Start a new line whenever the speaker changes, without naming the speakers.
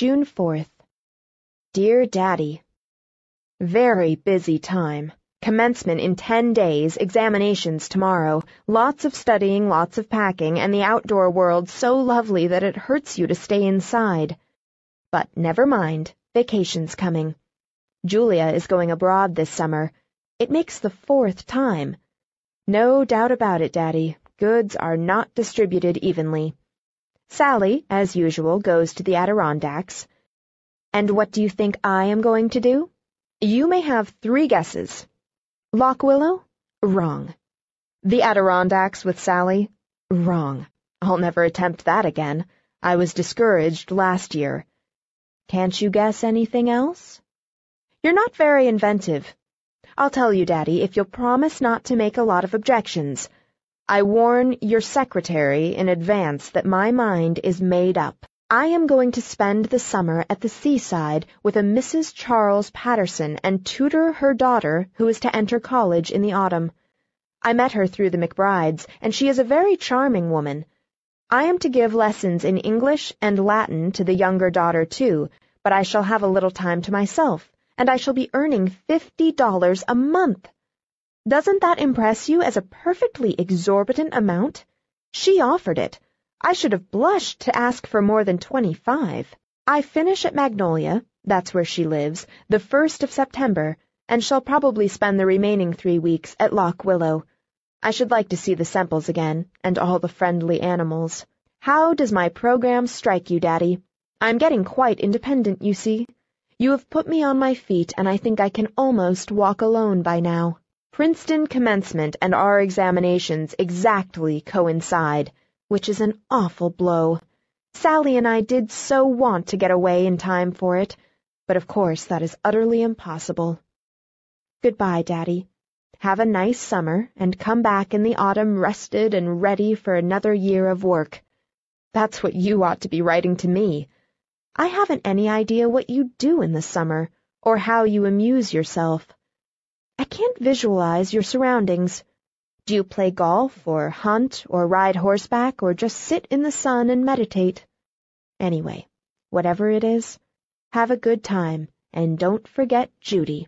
June 4th. Dear Daddy, Very busy time. Commencement in ten days, examinations tomorrow, lots of studying, lots of packing, and the outdoor world so lovely that it hurts you to stay inside. But never mind, vacation's coming. Julia is going abroad this summer. It makes the fourth time. No doubt about it, Daddy, goods are not distributed evenly. Sallie, as usual, goes to the Adirondacks. And what do you think I am going to do? You may have three guesses. Lock Willow? Wrong. The Adirondacks with Sallie? Wrong. I'll never attempt that again. I was discouraged last year. Can't you guess anything else? You're not very inventive. I'll tell you, Daddy, if you'll promise not to make a lot of objections. I warn your secretary in advance that my mind is made up. I am going to spend the summer at the seaside with a Mrs. Charles Paterson and tutor her daughter who is to enter college in the autumn. I met her through the McBrides, and she is a very charming woman. I am to give lessons in English and Latin to the younger daughter, too, but I shall have a little time to myself and I shall be earning fifty dollars a month. Doesn't that impress you as a perfectly exorbitant amount? She offered it. I should have blushed to ask for more than twenty-five. I finish at Magnolia, that's where she lives, the first of September, and shall probably spend the remaining three weeks at Lock Willow. I should like to see the Semples again, and all the friendly animals. How does my program strike you, Daddy? I'm getting quite independent, you see. You have put me on my feet, and I think I can almost walk alone by now. Princeton commencement and our examinations exactly coincide, which is an awful blow. Sallie and I did so want to get away in time for it, but of course that is utterly impossible. Goodbye, Daddy. Have a nice summer, and come back in the autumn rested and ready for another year of work. That's what you ought to be writing to me. I haven't any idea what you do in the summer, or how you amuse yourself. Can't visualize your surroundings. Do you play golf, or hunt, or ride horseback, or just sit in the sun and meditate? Anyway, whatever it is, have a good time, and don't forget Judy.